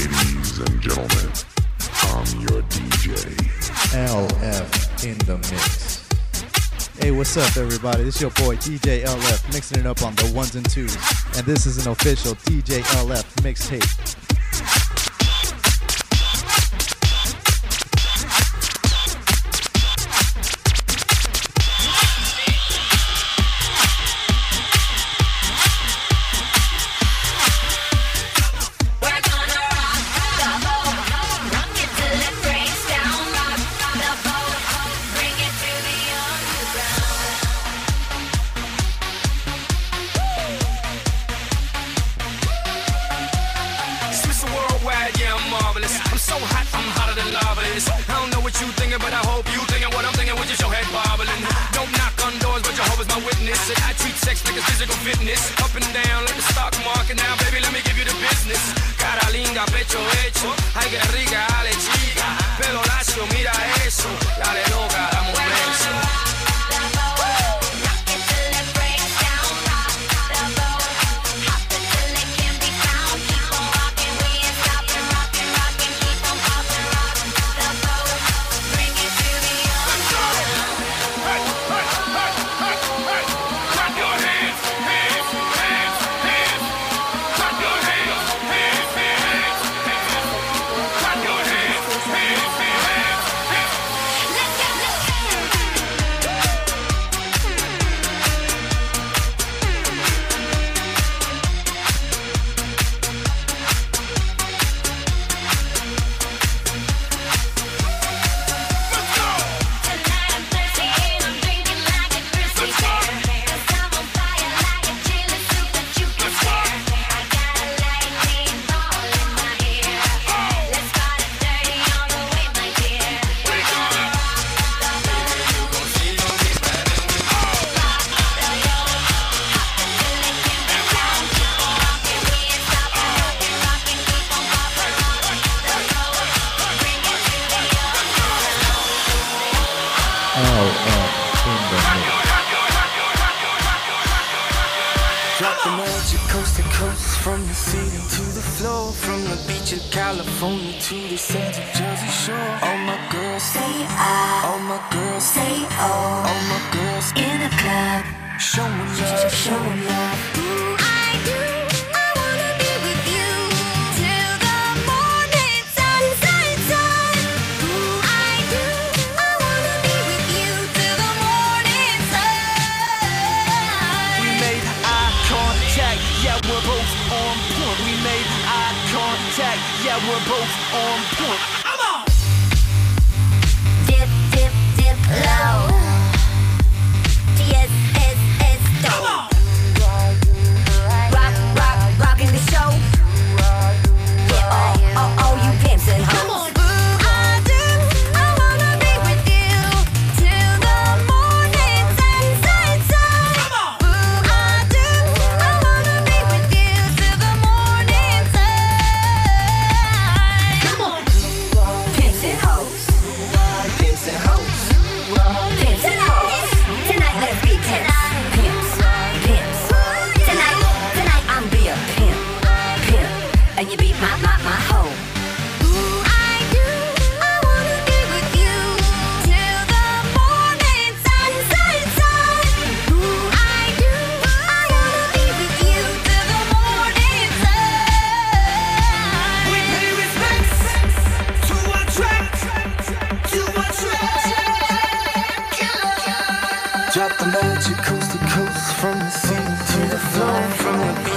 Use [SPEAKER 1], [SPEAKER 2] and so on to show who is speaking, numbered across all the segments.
[SPEAKER 1] Ladies and gentlemen, I'm your DJ.
[SPEAKER 2] LF in the mix. Hey, what's up, everybody? It's your boy DJ LF mixing it up on the ones and twos, and this is an official DJ LF mixtape.
[SPEAKER 3] we're
[SPEAKER 4] both on
[SPEAKER 3] point.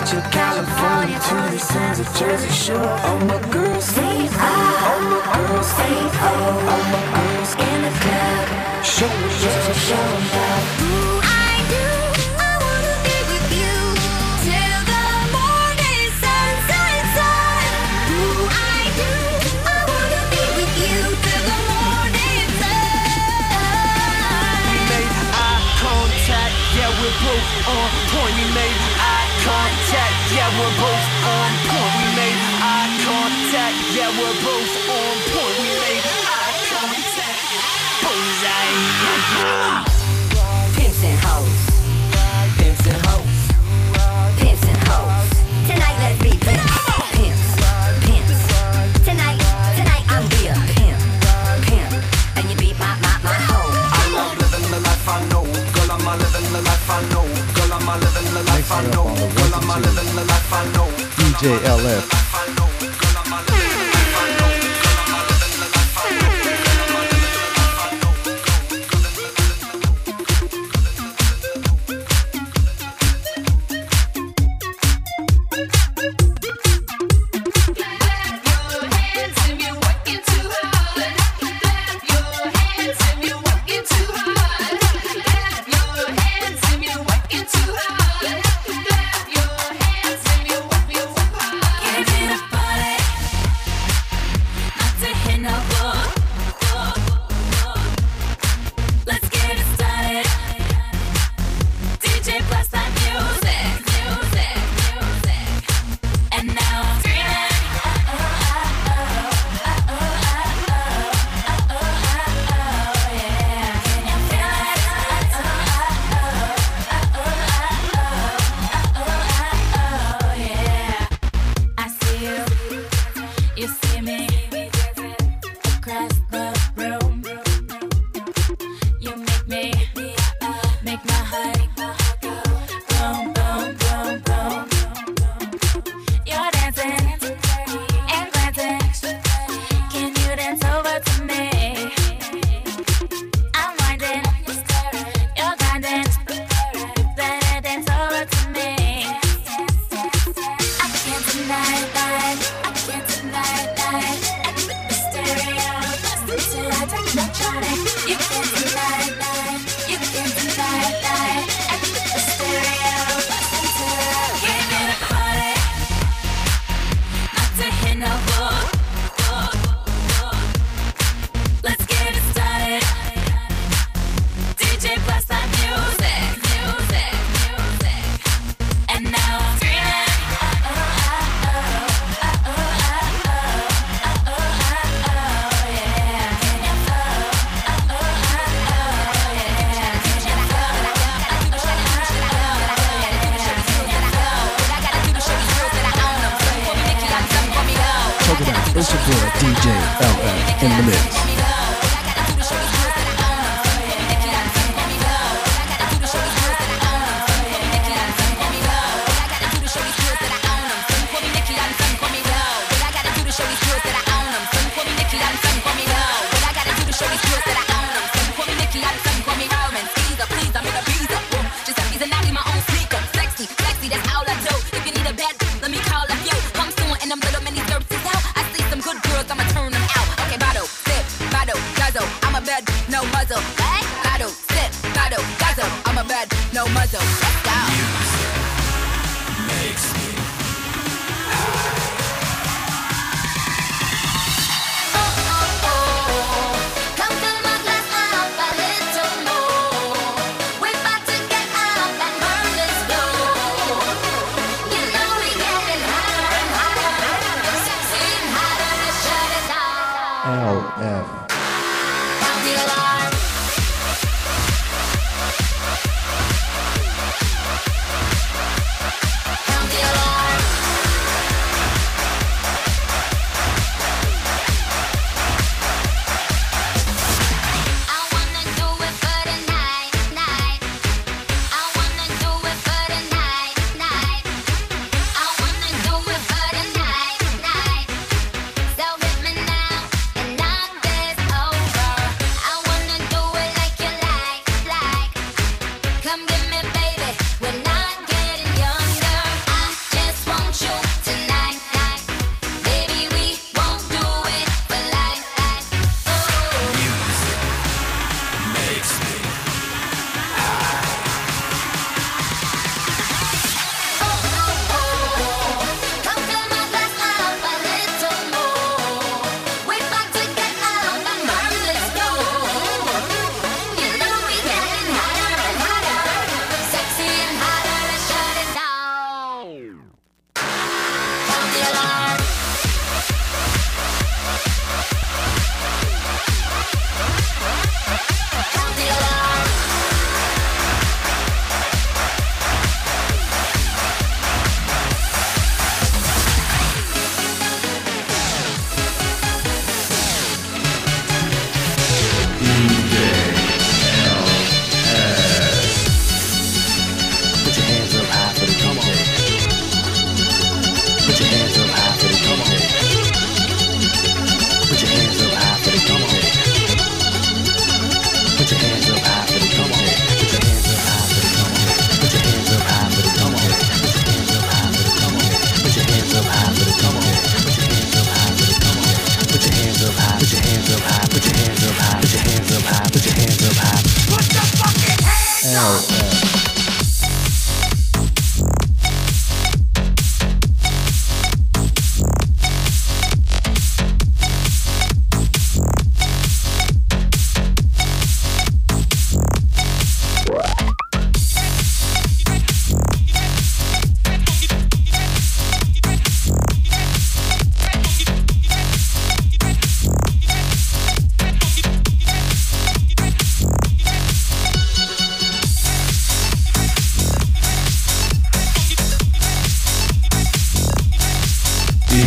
[SPEAKER 3] to
[SPEAKER 5] California, to the sands of Jersey Shore. Oh, my girls, say oh. Oh, my girls, say oh. Oh, my girls
[SPEAKER 3] in the club.
[SPEAKER 5] Show me,
[SPEAKER 3] show, show. arrows Pimps and hoes. Pimps and hoes.
[SPEAKER 5] Pimps and hoes.
[SPEAKER 3] Tonight let's be pimps. Pimps. Tonight, tonight I'm be a pimp. Pimp. And you my, my, my hoe. I
[SPEAKER 5] love
[SPEAKER 3] living the life I
[SPEAKER 6] know. Girl, I'm living the life I know. Girl, I'm
[SPEAKER 7] living the
[SPEAKER 6] life I
[SPEAKER 3] know. Girl,
[SPEAKER 2] I'm
[SPEAKER 3] living the life I
[SPEAKER 5] know.
[SPEAKER 8] DJ LF.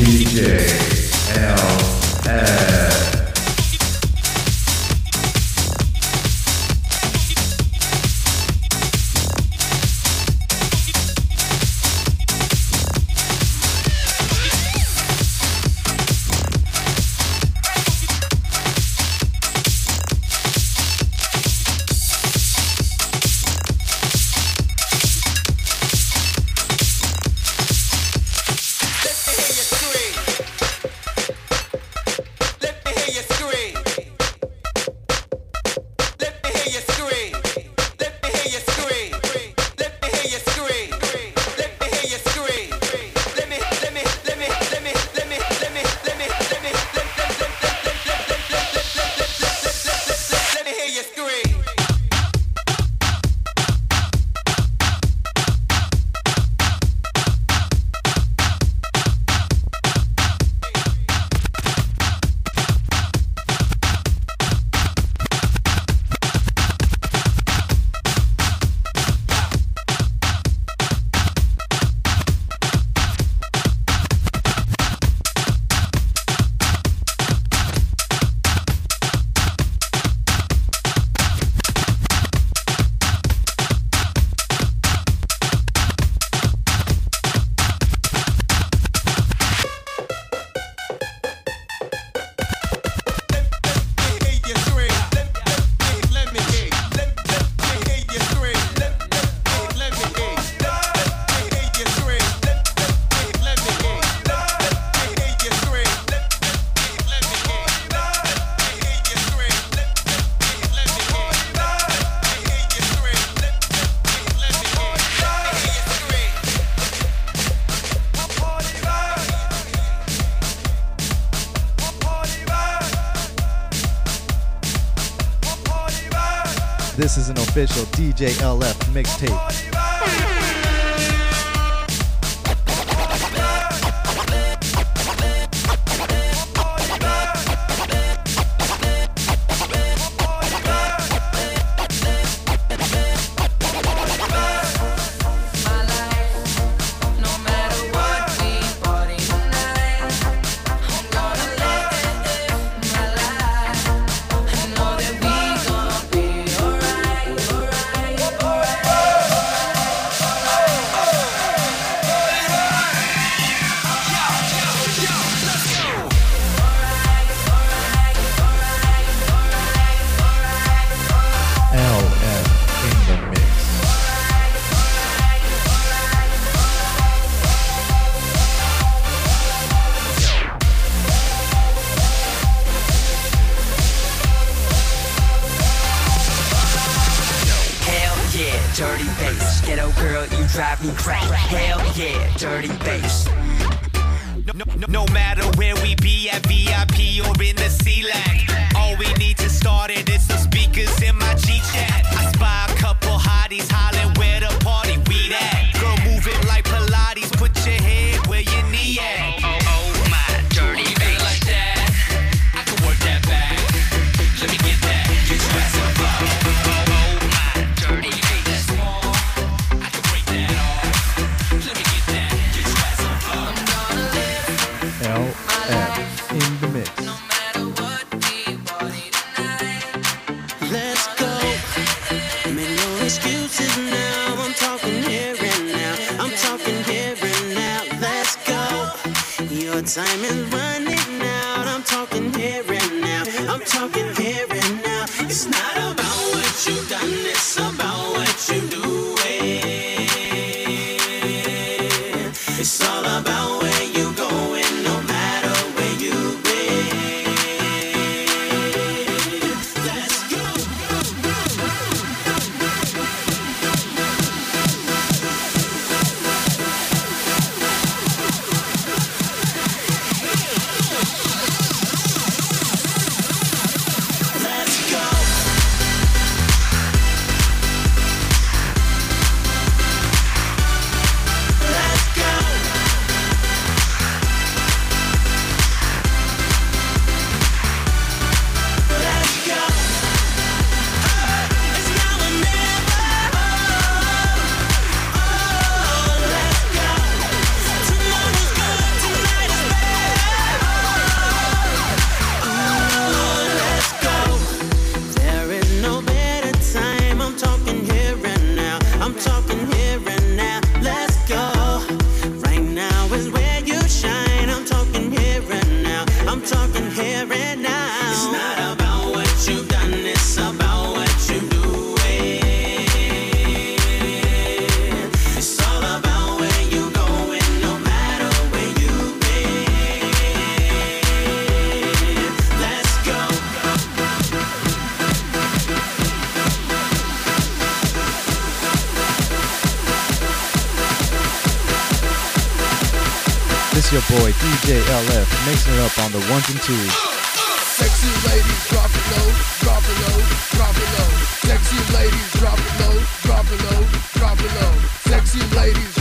[SPEAKER 5] DJ DJ LF mixtape.
[SPEAKER 9] It's all about
[SPEAKER 2] It's your boy DJ LF mixing it up on the ones and twos.
[SPEAKER 10] Sexy ladies, drop it low, drop it low, drop it low. Sexy ladies, drop it low, drop it low, drop it low. Sexy ladies,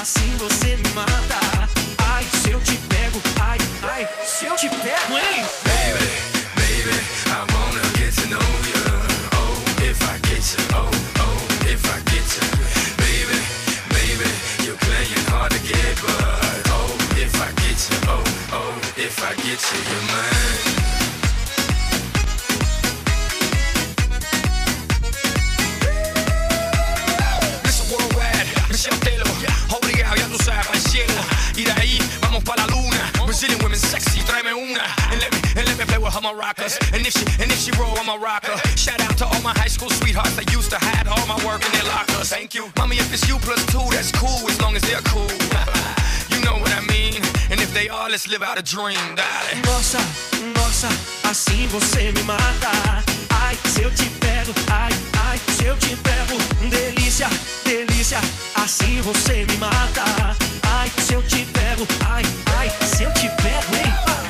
[SPEAKER 4] Assim você me mata.
[SPEAKER 11] I'ma. And if she and if she roll, I'ma. Shout out to all my high school sweethearts that used to hide all my work in their lockers. Thank you, mommy. If it's you plus two, that's cool as long as they're cool. you know what I mean. And if they are, let's live out a dream, darling.
[SPEAKER 4] Nossa, nossa, assim você me mata. Ai, se eu te pego, ai, ai, se eu te pego. Delícia, delícia, assim você me mata. Ai, se eu te pego, ai, ai, se eu te pego, hein?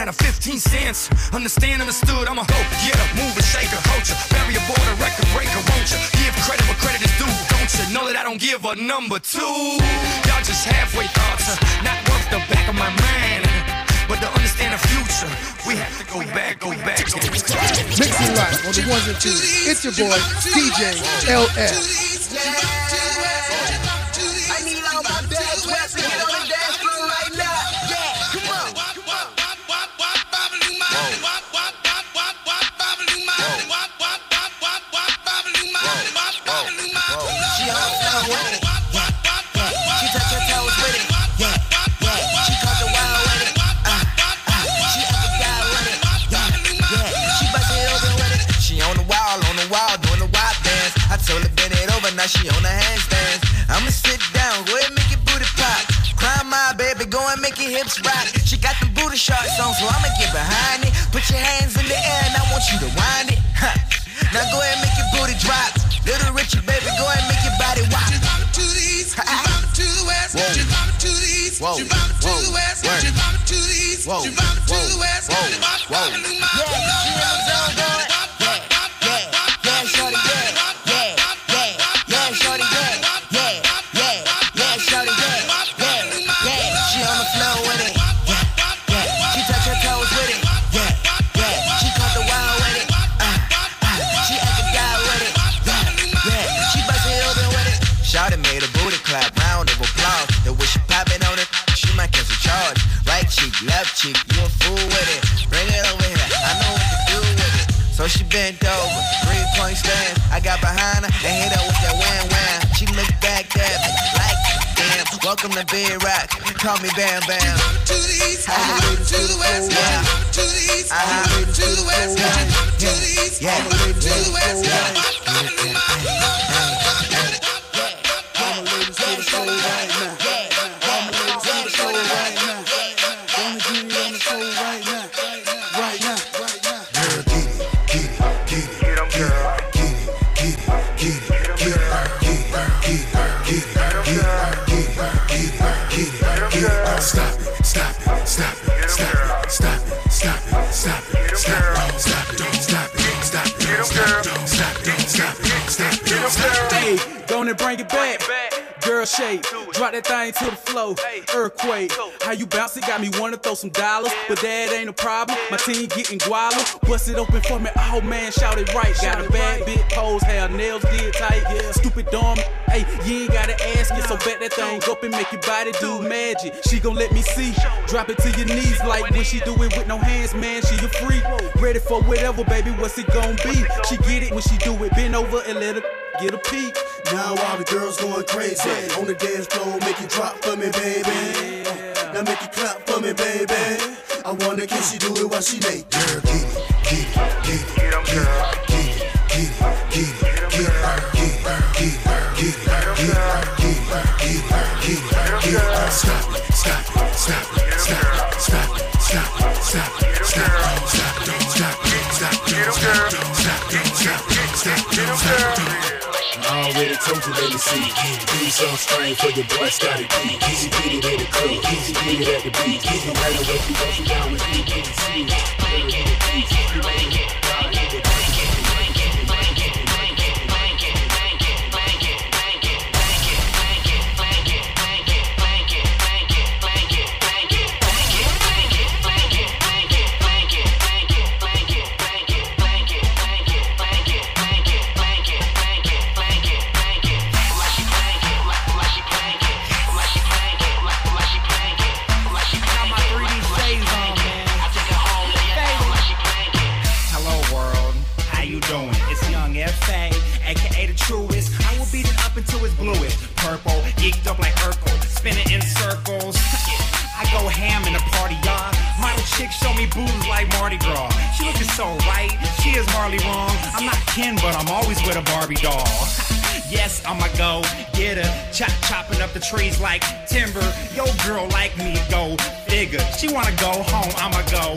[SPEAKER 4] out of 15 cents. Understand, understood, I'm a go getter, mover, shaker, culture, barrier border, record breaker, won't you? Give credit where credit is due, don't you? Know that I don't give a number two. Y'all just halfway thoughts, uh, not worth the back of my mind. But to understand the future, we have to go back, go back.
[SPEAKER 10] Mixing live on the ones and twos. It's your boy, DJ LF.
[SPEAKER 5] Now she on the handstands. I'ma sit down, go ahead make your booty pop. Climb my baby, go and make your hips rock. She got the booty shorts on, so I'ma get behind it. Put your hands in the air and I want you to wind it. Huh. Now go ahead make your booty drop. Little Richard, baby, go ahead and make your body rock. To the east, to the west,
[SPEAKER 12] Whoa.
[SPEAKER 5] to the east,
[SPEAKER 12] Whoa.
[SPEAKER 5] to the west,
[SPEAKER 12] Word.
[SPEAKER 5] to the east,
[SPEAKER 12] Whoa.
[SPEAKER 5] to
[SPEAKER 12] Whoa.
[SPEAKER 5] the west,
[SPEAKER 12] Whoa.
[SPEAKER 5] Yeah,
[SPEAKER 12] Whoa.
[SPEAKER 5] she in the zone to Big Rock. Call me Bam Bam. To the east, uh-huh. to the west, yeah. To the east, uh-huh. to the west, to the east, yeah. To the west, yeah.
[SPEAKER 13] Earthquake, how you bounce it got me wanna throw some dollars, but that ain't a problem. My team getting guala, bust it open for me. Oh man, shout it right. Got a bad bit pose, hair nails did tight. Yeah, stupid dumb. Hey, you ain't gotta ask it, so bet that thing up and make your body do magic. She gon' let me see, drop it to your knees like when she do it with no hands, man. She a freak, ready for whatever, baby. What's it gon' be? She get it when she do it. Bend over and let her get a peek.
[SPEAKER 14] Now all the girls going crazy on the dance floor, make it drop for me, baby. Now make it clap for me, baby. I wonder can she do it while she naked?
[SPEAKER 12] Girl, get it, get it, get it, get it, get it, get it, get it, get it, get it, get it, get it, get it, get it, get it, get it. Stop it, stop it, stop it, stop it, stop it, stop it, stop it, stop it, don't stop it, don't stop it, don't stop it, don't stop it, don't stop it, don't stop it, don't stop it, don't
[SPEAKER 15] I already told you, let me see. Do some strange for your boy started beat. Easy beat it in the club, easy beat it at the beat. Get me right away, you go down with me, get to see.
[SPEAKER 5] Thank
[SPEAKER 16] the trees like timber. Yo, girl like me, go figure. She wanna go home, I'ma go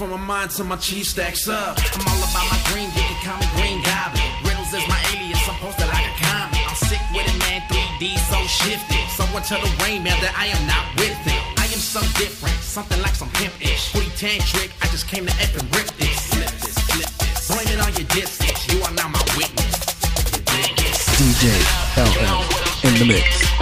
[SPEAKER 11] from my mind to my cheese stacks up. I'm all about my green, you can call me Green Goblin. Riddles is my alias, I'm posted like a comic. I'm sick with it, man, 3D so shifted. Someone tell the rain man that I am not with it. I am so different, something like some pimp-ish. Booty tantric, I just came to F and rip this. Flip this, flip this. Blame it on your distance, you are now my witness.
[SPEAKER 7] DJ LL in the mix.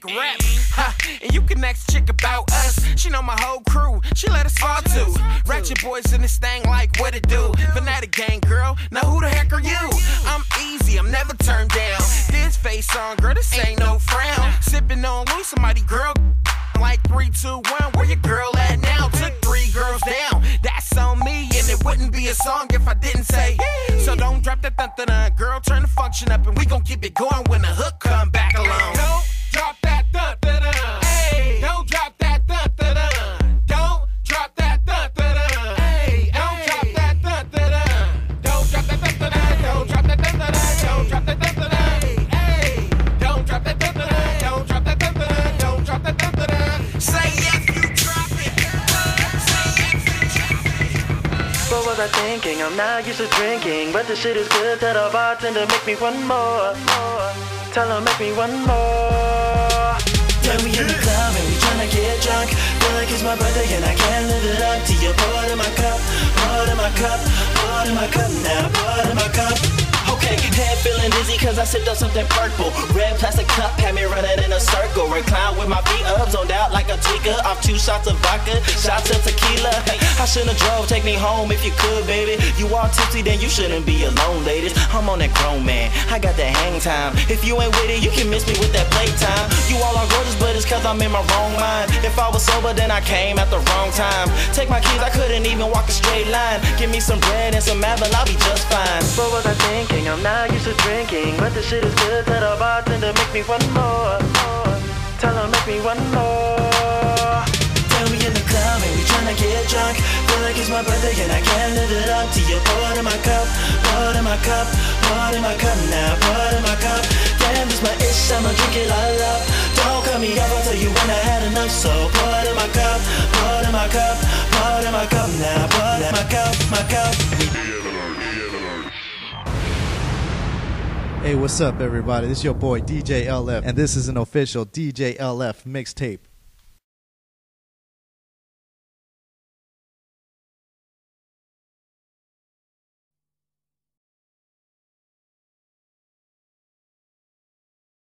[SPEAKER 17] fake. Shit is good. Tell the bartender make me one more. Tell her make me one more. Yeah, we in the club and we tryna get drunk. Feel like it's my birthday and I can't live it up till you it in my cup, it in my cup, it in my cup now, it in my cup. Head feeling dizzy cause I sipped on something purple. Red plastic cup had me running in a circle. Recline with my feet up, zoned out like a tweaker. Off two shots of vodka, shots of tequila. Hey, I shouldn't have drove, take me home if you could, baby. You all tipsy, then you shouldn't be alone, ladies. I'm on that grown man, I got that hang time. If you ain't with it, you can miss me with that playtime. You all are gorgeous, but it's cause I'm in my wrong mind. If I was sober, then I came at the wrong time. Take my keys, I couldn't even walk a straight line. Give me some bread and some apple, I'll be just fine. What was I thinking? I'm not used to drinking, but the shit is good. Tell the bartender make me one more. Tell her make me one more. Then we in the club and we tryna get drunk. Feel like it's my birthday and I can't live it up till you pour in my cup, pour in my cup, pour in my cup now, pour in my cup. Damn, this my ish, I'ma drink it all up. Don't cut me off I'll tell you when I had enough. So pour in my cup, pour in my cup, pour in my cup now, pour in my cup, my cup.
[SPEAKER 8] Hey, what's up, everybody? This is your boy DJ LF, and this is an official DJ LF mixtape.